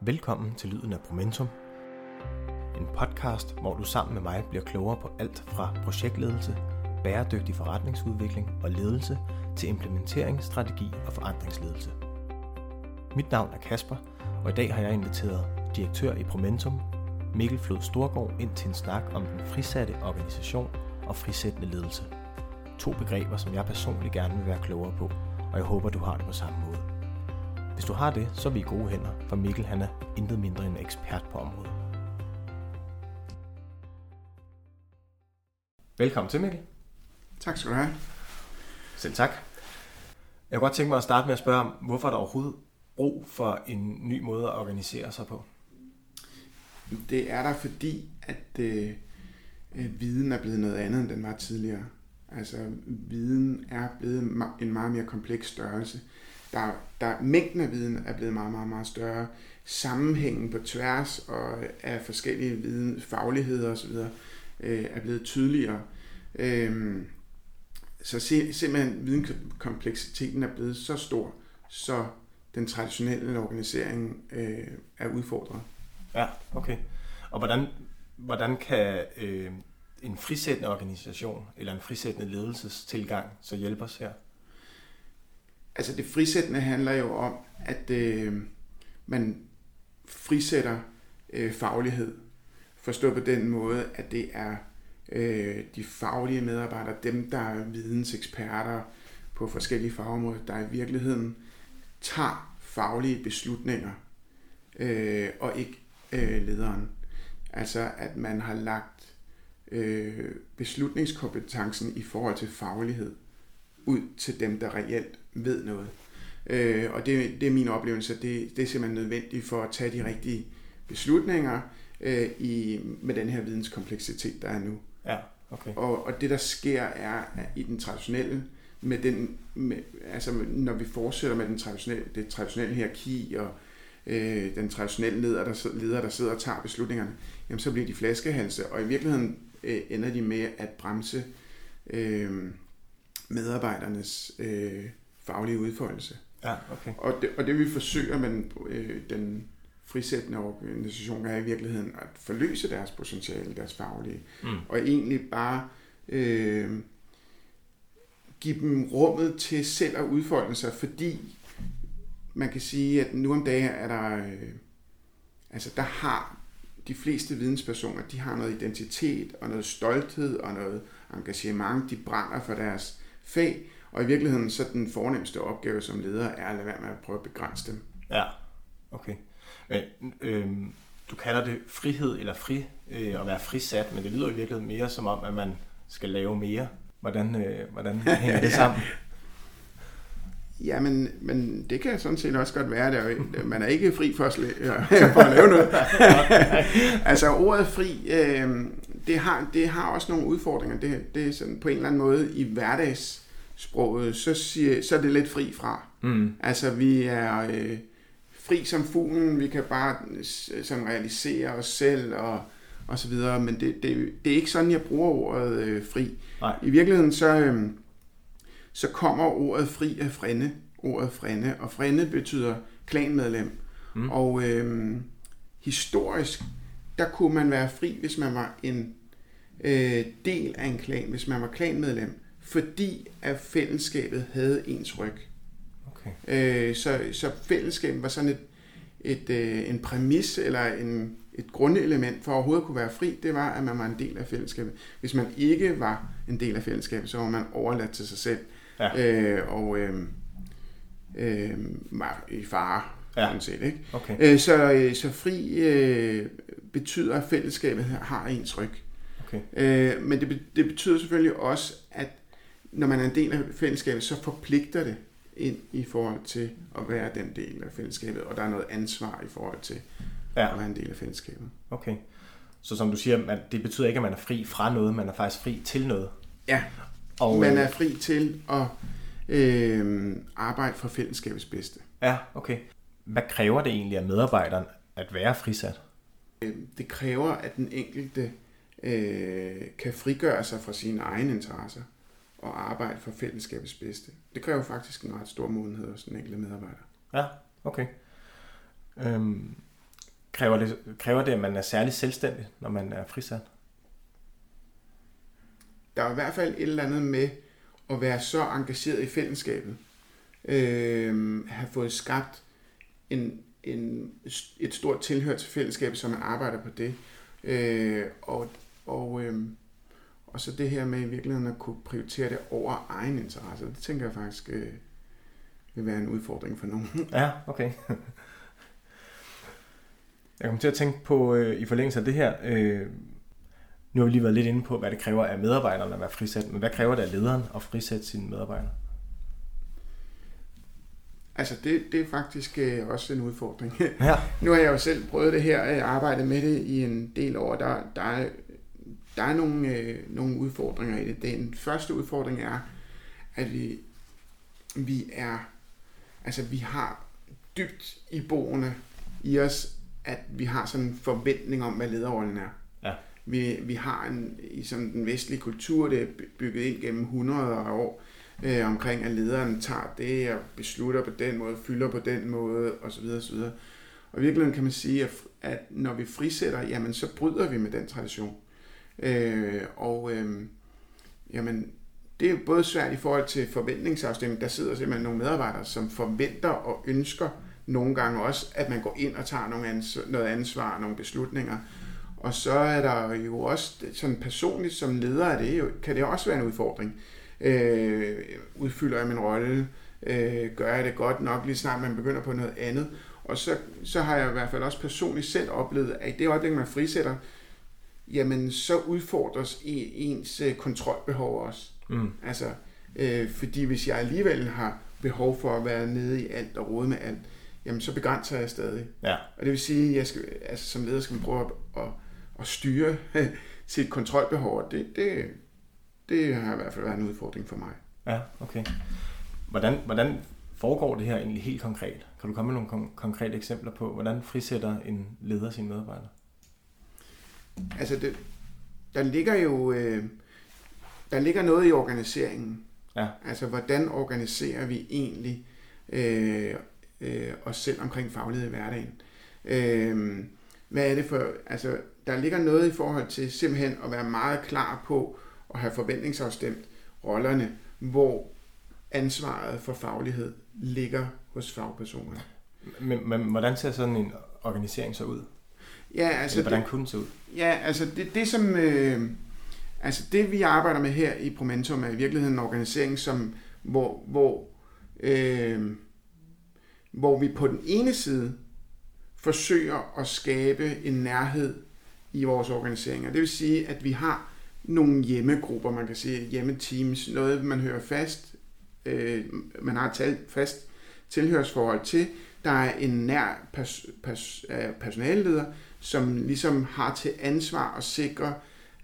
Velkommen til Lyden af Momentum. En podcast, hvor du sammen med mig bliver klogere på alt fra projektledelse, bæredygtig forretningsudvikling og ledelse til implementering, strategi og forandringsledelse. Mit navn er Kasper, og i dag har jeg inviteret direktør i Promentum, Mikkel Flod Storgård, ind til en snak om den frisatte organisation og frisættende ledelse. To begreber, som jeg personligt gerne vil være klogere på, og jeg håber, du har det på samme måde. Hvis du har det, så er vi i gode hænder, for Mikkel han er intet mindre end ekspert på området. Velkommen til, Mikkel. Tak skal du have. Selv tak. Jeg kunne godt tænke mig at starte med at spørge om, hvorfor er der overhovedet brug for en ny måde at organisere sig på? Det er der, fordi at øh, øh, viden er blevet noget andet, end den var tidligere. Altså, viden er blevet en meget mere kompleks størrelse. Der, der, mængden af viden er blevet meget, meget, meget større. Sammenhængen på tværs og af forskellige viden, fagligheder osv. Øh, er blevet tydeligere. Øh, så se, simpelthen videnkompleksiteten er blevet så stor, så den traditionelle organisering øh, er udfordret. Ja, okay. Og hvordan, hvordan kan øh, en frisættende organisation eller en frisættende ledelsestilgang så hjælpe os her? Altså det frisættende handler jo om, at øh, man frisætter øh, faglighed. Forstå på den måde, at det er øh, de faglige medarbejdere, dem der er videnseksperter på forskellige fagområder, der i virkeligheden tager faglige beslutninger, øh, og ikke øh, lederen. Altså at man har lagt øh, beslutningskompetencen i forhold til faglighed ud til dem, der reelt ved noget. Øh, og det, det er min oplevelse, at det, det er simpelthen nødvendigt for at tage de rigtige beslutninger øh, i, med den her videnskompleksitet, der er nu. Ja, okay. Og, og det, der sker, er at i den traditionelle, med den, med, altså når vi fortsætter med den traditionelle, det traditionelle hierarki og øh, den traditionelle leder der, leder, der sidder og tager beslutningerne, jamen så bliver de flaskehalse, og i virkeligheden øh, ender de med at bremse øh, medarbejdernes øh, faglige udfoldelse. Ja, okay. Og det, og det vi forsøger med den, øh, den frisættende organisation er i virkeligheden at forløse deres potentiale, deres faglige, mm. og egentlig bare øh, give dem rummet til selv at udfolde sig, fordi man kan sige, at nu om dagen er der, øh, altså der har de fleste videnspersoner, de har noget identitet og noget stolthed og noget engagement, de brænder for deres fag, og i virkeligheden så den fornemmeste opgave som leder er at lade være med at prøve at begrænse dem. Ja, okay. Men, øh, du kalder det frihed eller fri, øh, at være frisat, men det lyder i virkeligheden mere som om, at man skal lave mere. Hvordan, øh, hvordan hænger det sammen? Ja, men, men det kan sådan set også godt være, at man er ikke fri for at, for at lave noget. altså ordet fri, øh, det, har, det har også nogle udfordringer. Det, det er sådan på en eller anden måde i hverdagssproget, så, siger, så er det lidt fri fra. Mm. Altså vi er øh, fri som fuglen, vi kan bare sådan realisere os selv og, og så videre, men det, det, det er ikke sådan, jeg bruger ordet øh, fri. Nej. I virkeligheden så... Øh, så kommer ordet fri af frænde, ordet frænde, og frænde betyder klanmedlem. Mm. Og øhm, historisk, der kunne man være fri, hvis man var en øh, del af en klan, hvis man var klanmedlem, fordi at fællesskabet havde ens ryg. Okay. Øh, så, så fællesskabet var sådan et, et, øh, en præmis eller en, et grundelement for at overhovedet kunne være fri, det var, at man var en del af fællesskabet. Hvis man ikke var en del af fællesskabet, så var man overladt til sig selv. Ja. Øh, og øh, øh, i fare, ja. set, ikke? Okay. Øh, så, øh, så fri øh, betyder, at fællesskabet har ens ryg. Okay. Øh, men det, det betyder selvfølgelig også, at når man er en del af fællesskabet, så forpligter det ind i forhold til at være den del af fællesskabet, og der er noget ansvar i forhold til ja. at være en del af fællesskabet. Okay. Så som du siger, man, det betyder ikke, at man er fri fra noget, man er faktisk fri til noget. Ja, og, man øh, er fri til at øh, arbejde for fællesskabets bedste. Ja, okay. Hvad kræver det egentlig af medarbejderen at være frisat? Øh, det kræver, at den enkelte øh, kan frigøre sig fra sine egne interesser og arbejde for fællesskabets bedste. Det kræver faktisk en ret stor modenhed hos den enkelte medarbejder. Ja, okay. Øhm, Kræver det, kræver det, at man er særlig selvstændig, når man er frisat? Der er i hvert fald et eller andet med at være så engageret i fællesskabet. Øh, have fået skabt en, en, et stort tilhør til fællesskabet, så man arbejder på det. Øh, og, og, øh, og så det her med i virkeligheden at kunne prioritere det over egen interesse, det tænker jeg faktisk øh, vil være en udfordring for nogen. Ja, okay. Jeg kommer til at tænke på, øh, i forlængelse af det her, øh, nu har vi lige været lidt inde på, hvad det kræver af medarbejderne at være frisat, men hvad kræver det af lederen at frisætte sine medarbejdere? Altså, det, det er faktisk øh, også en udfordring. Ja. nu har jeg jo selv prøvet det her, og arbejdet med det i en del år. Der, der, er, der er nogle, øh, nogle udfordringer i det. Den første udfordring er, at vi, vi er, altså vi har dybt i boende i os, at vi har sådan en forventning om, hvad lederrollen er. Ja. Vi, vi har en, i sådan den vestlige kultur, det er bygget ind gennem hundreder af år, øh, omkring at lederen tager det og beslutter på den måde, fylder på den måde osv. osv. Og i virkeligheden kan man sige, at, at når vi frisætter, jamen så bryder vi med den tradition. Øh, og øh, jamen, det er både svært i forhold til forventningsafstemning. Der sidder simpelthen nogle medarbejdere, som forventer og ønsker nogle gange også, at man går ind og tager nogle ansvar, noget ansvar, nogle beslutninger. Og så er der jo også, sådan personligt som leder af det, kan det også være en udfordring. Øh, udfylder jeg min rolle? Øh, gør jeg det godt nok, lige snart man begynder på noget andet? Og så, så har jeg i hvert fald også personligt selv oplevet, at i det øjeblik, man frisætter, jamen så udfordres ens øh, kontrolbehov også. Mm. Altså, øh, fordi hvis jeg alligevel har behov for at være nede i alt og rode med alt, jamen så begrænser jeg stadig. Ja. Og det vil sige, at jeg skal, altså, som leder skal man prøve at, at, at styre sit kontrolbehov, det, det, det har i hvert fald været en udfordring for mig. Ja, okay. Hvordan, hvordan foregår det her egentlig helt konkret? Kan du komme med nogle kon- konkrete eksempler på, hvordan frisætter en leder sine medarbejdere? Altså, det, der ligger jo øh, der ligger noget i organiseringen. Ja. Altså, hvordan organiserer vi egentlig øh, øh, os selv omkring faglighed i hverdagen? Øh, hvad er det for... Altså, der ligger noget i forhold til simpelthen at være meget klar på at have forventningsafstemt rollerne, hvor ansvaret for faglighed ligger hos fagpersonerne. Men, men hvordan ser sådan en organisering så ud? Ja, altså... Eller hvordan det, kunne den se ud? Ja, altså det, det som... Øh, altså det vi arbejder med her i Promentum er i virkeligheden en organisering, som, hvor, hvor, øh, hvor vi på den ene side forsøger at skabe en nærhed i vores organiseringer. Det vil sige, at vi har nogle hjemmegrupper, man kan sige, hjemmeteams, noget man hører fast, øh, man har et tal, fast tilhørsforhold til. Der er en nær pers, pers, øh, personalleder, som ligesom har til ansvar at sikre,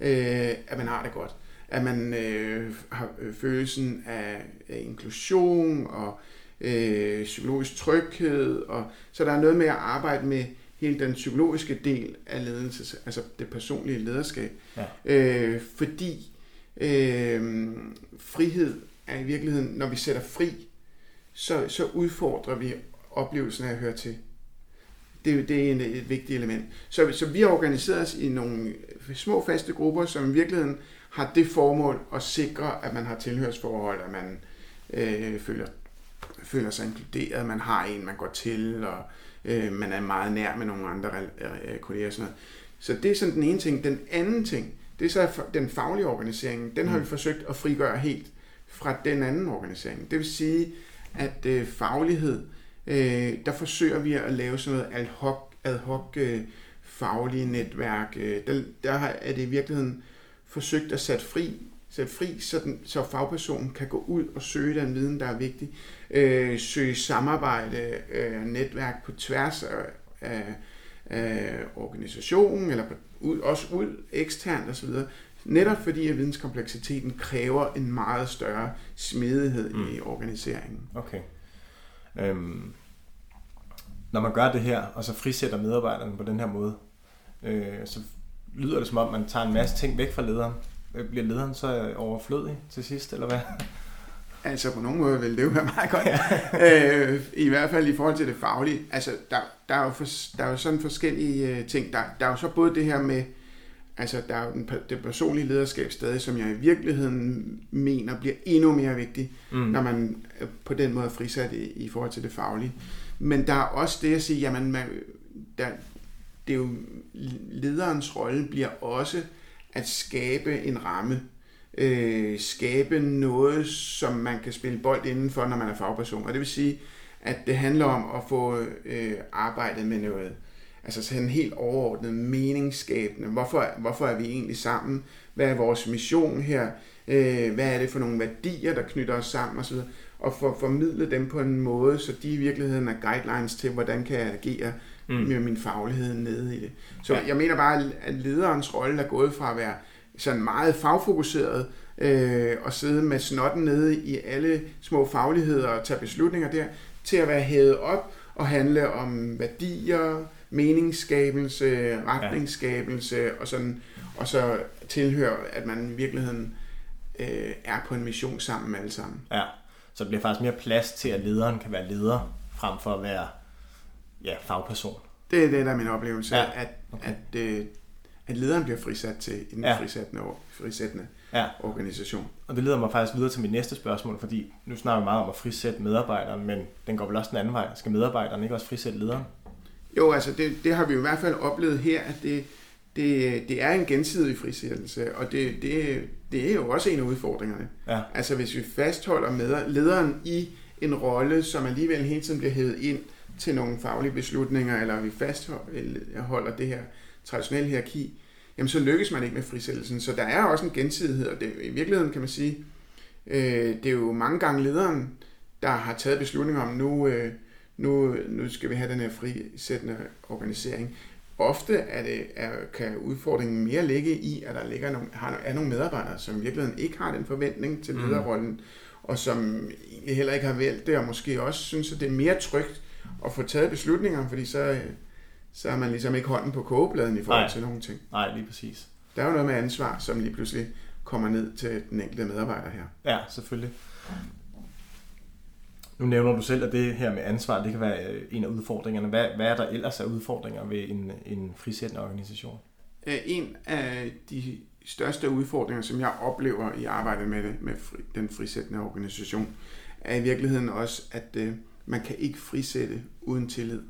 øh, at man har det godt. At man øh, har øh, følelsen af, af inklusion og øh, psykologisk tryghed. Og, så der er noget med at arbejde med hele den psykologiske del af ledelse, altså det personlige lederskab. Ja. Øh, fordi øh, frihed er i virkeligheden, når vi sætter fri, så, så udfordrer vi oplevelsen af at høre til. Det, det er en, et vigtigt element. Så, så vi har organiseret os i nogle små faste grupper, som i virkeligheden har det formål at sikre, at man har tilhørsforhold, at man øh, føler, føler sig inkluderet, man har en, man går til, og øh, man er meget nær med nogle andre øh, kolleger og sådan noget. Så det er sådan den ene ting. Den anden ting, det er så den faglige organisering. Den har vi forsøgt at frigøre helt fra den anden organisering. Det vil sige, at øh, faglighed, øh, der forsøger vi at lave sådan noget ad hoc, ad hoc øh, faglige netværk. Øh, der, der er det i virkeligheden forsøgt at sætte fri, sætte fri så, den, så fagpersonen kan gå ud og søge den viden, der er vigtig. Øh, søge samarbejde, øh, netværk på tværs af, af, af organisationen, eller på, ud, også ud eksternt osv. Netop fordi at videnskompleksiteten kræver en meget større smidighed mm. i organiseringen. Okay. Øhm, når man gør det her, og så frisætter medarbejderne på den her måde, øh, så lyder det som om, man tager en masse ting væk fra lederen. Bliver lederen så overflødig til sidst, eller hvad? Altså på nogen måde vil det jo være meget godt. øh, I hvert fald i forhold til det faglige. Altså der, der, er, jo for, der er jo sådan forskellige øh, ting. Der, der er jo så både det her med, altså der er jo den, det personlige lederskab stadig, som jeg i virkeligheden mener bliver endnu mere vigtigt, mm. når man på den måde er frisat i, i forhold til det faglige. Men der er også det at sige, jamen man, der, det er jo, lederens rolle bliver også at skabe en ramme, øh, skabe noget, som man kan spille bold indenfor, når man er fagperson. Og det vil sige, at det handler om at få øh, arbejdet med noget, altså sådan helt overordnet meningsskabende. Hvorfor, hvorfor er vi egentlig sammen? Hvad er vores mission her? Øh, hvad er det for nogle værdier, der knytter os sammen osv.? Og for formidle dem på en måde, så de i virkeligheden er guidelines til, hvordan kan jeg agere mm. med min faglighed nede i det. Så ja. jeg mener bare, at lederens rolle er gået fra at være sådan meget fagfokuseret, øh, og sidde med snotten nede i alle små fagligheder og tage beslutninger der, til at være hævet op og handle om værdier, meningsskabelse, retningsskabelse ja. og sådan, og så tilhøre, at man i virkeligheden øh, er på en mission sammen med alle sammen. Ja, så det bliver faktisk mere plads til, at lederen kan være leder, frem for at være ja, fagperson. Det er det, der er min oplevelse, ja. at, okay. at, øh, at lederen bliver frisat til i den ja. frisættende, frisættende ja. organisation. Og det leder mig faktisk videre til mit næste spørgsmål, fordi nu snakker vi meget om at frisætte medarbejderen, men den går vel også den anden vej. Skal medarbejderen ikke også frisætte lederen? Jo, altså det, det har vi i hvert fald oplevet her, at det, det, det er en gensidig frisættelse, og det, det, det er jo også en af udfordringerne. Ja. Altså hvis vi fastholder med lederen i en rolle, som alligevel hele tiden bliver hævet ind til nogle faglige beslutninger, eller vi fastholder det her traditionelle hierarki, jamen så lykkes man ikke med frisættelsen. Så der er også en gensidighed, og det, i virkeligheden kan man sige, øh, det er jo mange gange lederen, der har taget beslutninger om, nu, øh, nu, nu skal vi have den her frisættende organisering. Ofte er det, er, kan udfordringen mere ligge i, at der ligger nogle, har, er nogle medarbejdere, som i virkeligheden ikke har den forventning til mm. lederrollen, mm. og som heller ikke har valgt det, og måske også synes, at det er mere trygt at få taget beslutninger, fordi så, så har man ligesom ikke hånden på kogebladen i forhold Nej. til nogle ting. Nej, lige præcis. Der er jo noget med ansvar, som lige pludselig kommer ned til den enkelte medarbejder her. Ja, selvfølgelig. Nu nævner du selv, at det her med ansvar, det kan være øh, en af udfordringerne. Hvad, hvad er der ellers af udfordringer ved en, en frisættende organisation? Øh, en af de største udfordringer, som jeg oplever i arbejdet med, det, med fri, den frisættende organisation, er i virkeligheden også, at øh, man kan ikke frisætte uden tillid.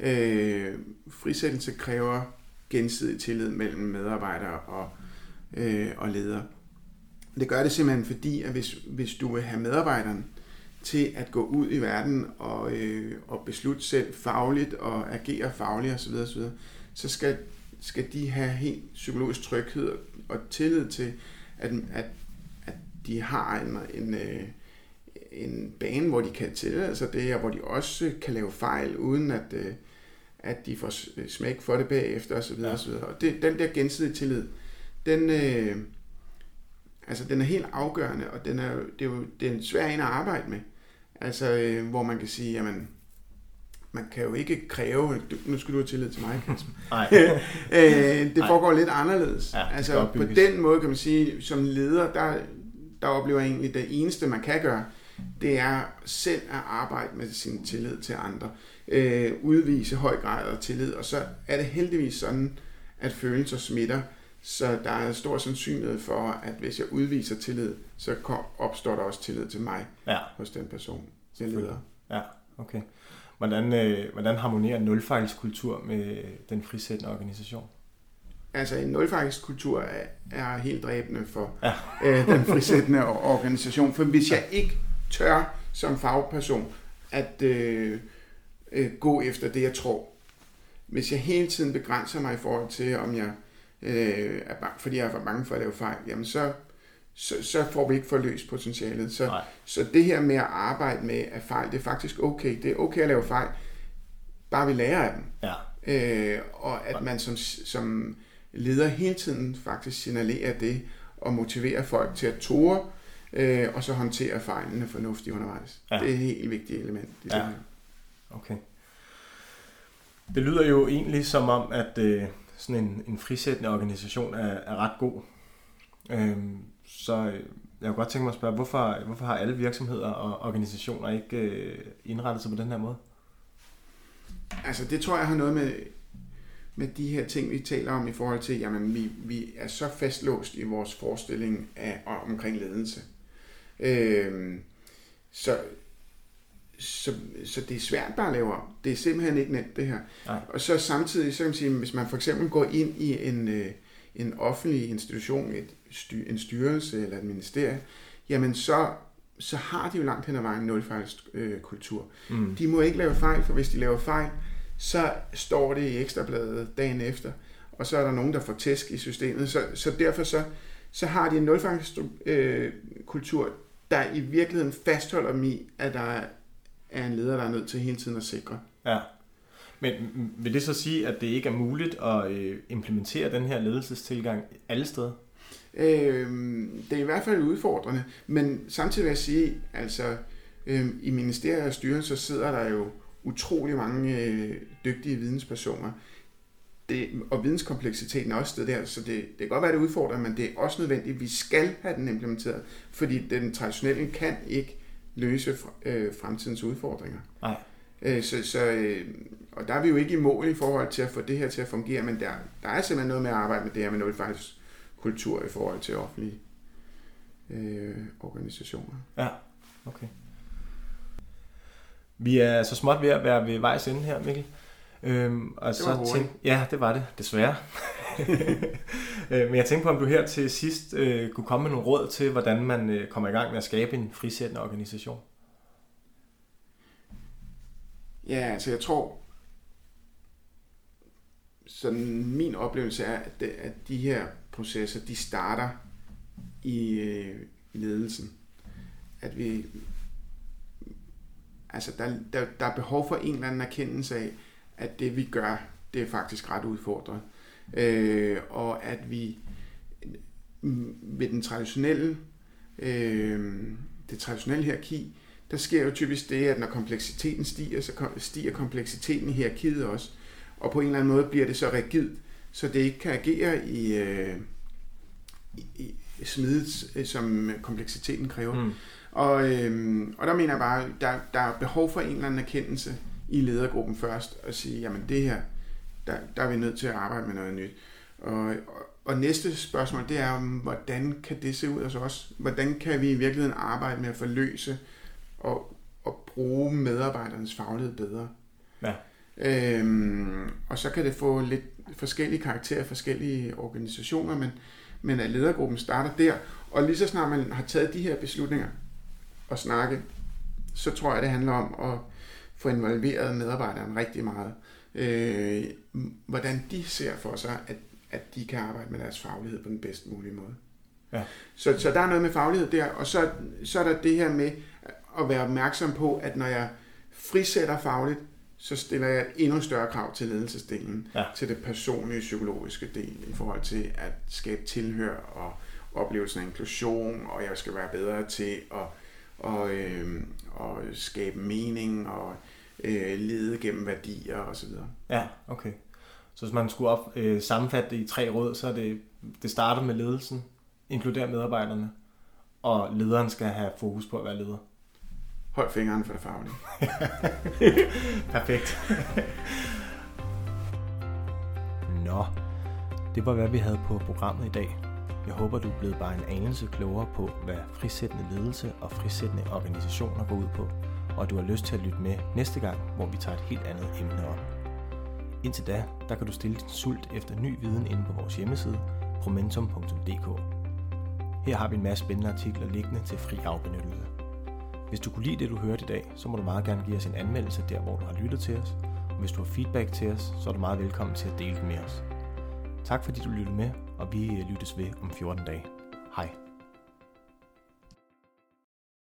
Øh, frisættelse kræver gensidig tillid mellem medarbejdere og, øh, og ledere. Det gør det simpelthen fordi, at hvis, hvis du vil have medarbejderen til at gå ud i verden og, øh, og beslutte selv fagligt og agere fagligt osv., osv. så skal, skal de have helt psykologisk tryghed og tillid til, at, at, at de har en, en, øh, en bane, hvor de kan tillade sig det, og hvor de også kan lave fejl, uden at, øh, at de får smæk for det bagefter osv. Ja. osv. Og det, den der gensidige tillid, den, øh, altså, den er helt afgørende, og den er, det er jo det er en svær en at arbejde med. Altså, øh, hvor man kan sige, jamen, man kan jo ikke kræve, nu skal du have tillid til mig, Kasper. Nej. øh, det foregår Nej. lidt anderledes. Ja, altså, på den måde kan man sige, som leder, der, der oplever jeg egentlig, det eneste, man kan gøre, det er selv at arbejde med sin tillid til andre. Øh, udvise høj grad af tillid, og så er det heldigvis sådan, at følelser smitter, så der er stor sandsynlighed for, at hvis jeg udviser tillid, så opstår der også tillid til mig ja. hos den person, jeg leder. Ja, okay. Hvordan, øh, hvordan harmonerer nulfejlskultur med den frisættende organisation? Altså en nulfejlskultur er, er helt dræbende for ja. øh, den frisættende organisation, for hvis jeg ikke tør som fagperson at øh, øh, gå efter det, jeg tror, hvis jeg hele tiden begrænser mig i forhold til, om jeg øh, er bange, fordi jeg er for bange for at lave fejl, jamen så, så, så får vi ikke forløst potentialet. Så, så det her med at arbejde med at fejl, det er faktisk okay. Det er okay at lave fejl, bare vi lærer af dem. Ja. Øh, og at man som, som leder hele tiden faktisk signalerer det, og motiverer folk til at tåre, øh, og så håndtere fejlene fornuftigt undervejs. Ja. Det er et helt vigtigt element i ja. det her. Okay. Det lyder jo egentlig som om, at øh, sådan en, en frisættende organisation er, er ret god. Øhm, så, jeg kunne godt tænke mig at spørge, hvorfor, hvorfor har alle virksomheder og organisationer ikke øh, indrettet sig på den her måde? Altså det tror jeg har noget med, med de her ting, vi taler om i forhold til, jamen vi, vi er så fastlåst i vores forestilling af, omkring ledelse. Øh, så, så, så det er svært bare at lave om. Det er simpelthen ikke nemt det her. Nej. Og så samtidig, så kan man sige, hvis man for eksempel går ind i en, øh, en offentlig institution, et, en styrelse eller et ministerie, jamen så, så har de jo langt hen ad vejen nulfejlskultur. Øh, mm. De må ikke lave fejl, for hvis de laver fejl, så står det i ekstrabladet dagen efter, og så er der nogen, der får tæsk i systemet. Så, så derfor så, så har de en nulfejlskultur, øh, der i virkeligheden fastholder dem i, at der er en leder, der er nødt til hele tiden at sikre. Ja. Men vil det så sige, at det ikke er muligt at øh, implementere den her ledelsestilgang alle steder? Øh, det er i hvert fald udfordrende, men samtidig vil jeg sige, altså øh, i ministeriet og styrelser sidder der jo utrolig mange øh, dygtige videnspersoner. Det, og videnskompleksiteten er også det der, så det, det kan godt være, det udfordrer, men det er også nødvendigt, vi skal have den implementeret, fordi den traditionelle kan ikke løse øh, fremtidens udfordringer. Nej. Øh, så, så, øh, og der er vi jo ikke i mål i forhold til at få det her til at fungere, men der, der er simpelthen noget med at arbejde med det her med noget faktisk kultur i forhold til offentlige øh, organisationer. Ja, okay. Vi er så småt ved at være ved vejs ende her, Mikkel. Øhm, og det var så tænk, Ja, det var det, desværre. Øh, men jeg tænkte på, om du her til sidst øh, kunne komme med nogle råd til, hvordan man øh, kommer i gang med at skabe en frisættende organisation. Ja, altså jeg tror, sådan min oplevelse er, at, at de her processer, de starter i, øh, i ledelsen. At vi, altså der, der, der er behov for en eller anden erkendelse af, at det vi gør, det er faktisk ret udfordret. Øh, og at vi ved den traditionelle, øh, det traditionelle hierarki, der sker jo typisk det, at når kompleksiteten stiger, så stiger kompleksiteten i hierarkiet også. Og på en eller anden måde bliver det så rigidt, så det ikke kan agere i, øh, i, i smidet, øh, som kompleksiteten kræver. Mm. Og, øh, og der mener jeg bare, der, der er behov for en eller anden erkendelse i ledergruppen først, og sige, jamen det her, der, der er vi nødt til at arbejde med noget nyt. Og, og, og næste spørgsmål, det er, hvordan kan det se ud hos os? Hvordan kan vi i virkeligheden arbejde med at forløse og, og bruge medarbejdernes faglighed bedre? Ja. Øhm, og så kan det få lidt forskellige karakterer, forskellige organisationer, men, men at ledergruppen starter der, og lige så snart man har taget de her beslutninger og snakke, så tror jeg, det handler om at få involveret medarbejderne rigtig meget. Øh, hvordan de ser for sig, at, at de kan arbejde med deres faglighed på den bedst mulige måde. Ja. Så, så der er noget med faglighed der, og så, så er der det her med at være opmærksom på, at når jeg frisætter fagligt, så stiller jeg et endnu større krav til ledelsesdelen, ja. til det personlige psykologiske del, i forhold til at skabe tilhør og oplevelsen af inklusion, og jeg skal være bedre til at, og, øh, og skabe mening og øh, lede gennem værdier osv. Ja, okay. Så hvis man skulle op, øh, sammenfatte det i tre råd, så er det, det starter med ledelsen, inkludere medarbejderne, og lederen skal have fokus på at være leder. Hold fingeren for det faglige. Perfekt. Nå, det var hvad vi havde på programmet i dag. Jeg håber, du er blevet bare en anelse klogere på, hvad frisættende ledelse og frisættende organisationer går ud på, og du har lyst til at lytte med næste gang, hvor vi tager et helt andet emne op. Indtil da, der kan du stille din sult efter ny viden inde på vores hjemmeside, promentum.dk. Her har vi en masse spændende artikler liggende til fri afbenyttelse. Hvis du kunne lide det, du hørte i dag, så må du meget gerne give os en anmeldelse der, hvor du har lyttet til os. Og hvis du har feedback til os, så er du meget velkommen til at dele det med os. Tak fordi du lyttede med, og vi øh, lyttes ved om 14 dage. Hej.